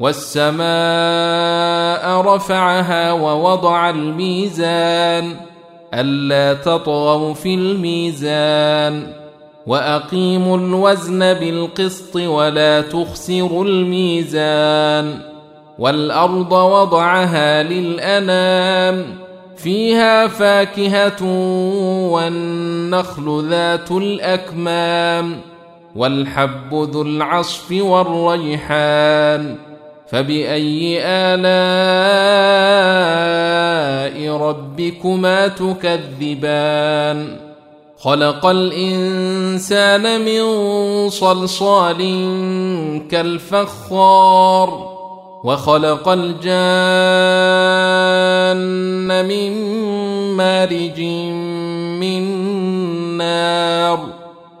والسماء رفعها ووضع الميزان ألا تطغوا في الميزان وأقيموا الوزن بالقسط ولا تخسروا الميزان والأرض وضعها للأنام فيها فاكهة والنخل ذات الأكمام والحب ذو العصف والريحان فبأي آلاء ربكما تكذبان خلق الإنسان من صلصال كالفخار وخلق الجان من مارج من نار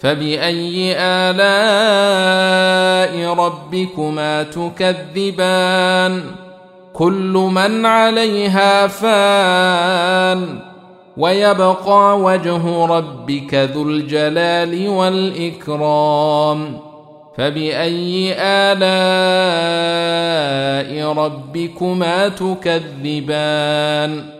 فبأي آلاء ربكما تكذبان كل من عليها فان ويبقى وجه ربك ذو الجلال والإكرام فبأي آلاء ربكما تكذبان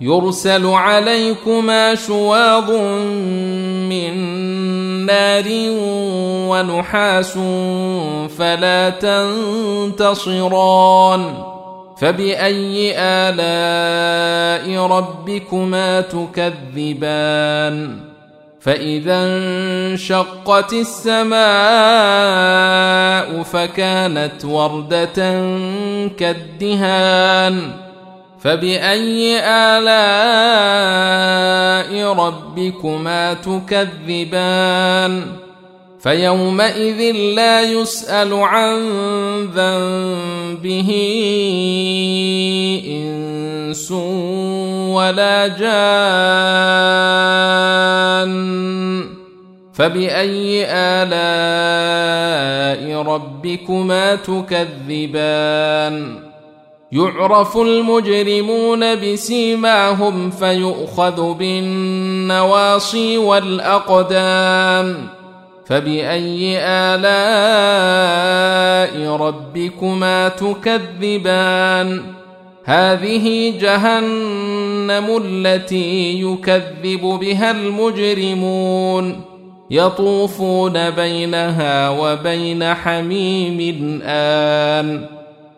يرسل عليكما شواظ من نار ونحاس فلا تنتصران. فبأي آلاء ربكما تكذبان؟ فإذا انشقت السماء فكانت وردة كالدهان. فبأي آلاء ربكما تكذبان فيومئذ لا يسأل عن ذنبه إنس ولا جان فبأي آلاء ربكما تكذبان يعرف المجرمون بسيماهم فيؤخذ بالنواصي والأقدام فبأي آلاء ربكما تكذبان هذه جهنم التي يكذب بها المجرمون يطوفون بينها وبين حميم آن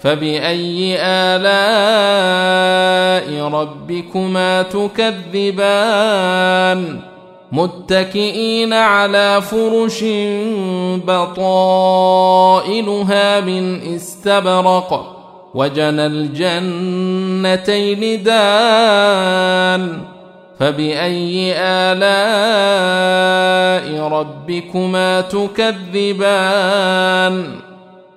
فباي الاء ربكما تكذبان متكئين على فرش بطائنها من استبرق وجنى الجنتين دان فباي الاء ربكما تكذبان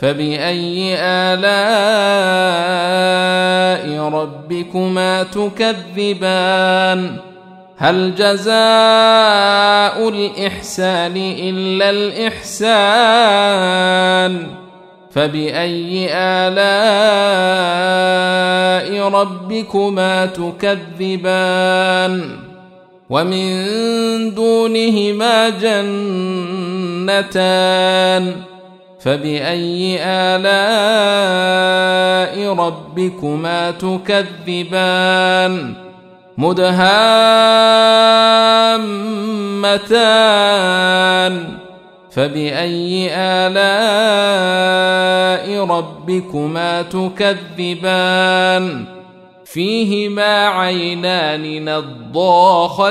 فباي الاء ربكما تكذبان هل جزاء الاحسان الا الاحسان فباي الاء ربكما تكذبان ومن دونهما جنتان فباي الاء ربكما تكذبان مدهامتان فباي الاء ربكما تكذبان فيهما عينان نضاختان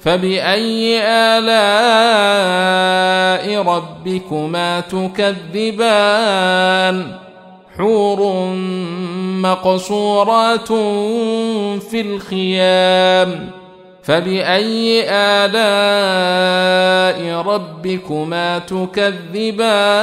فبأي آلاء ربكما تكذبان؟ حور مقصورات في الخيام. فبأي آلاء ربكما تكذبان؟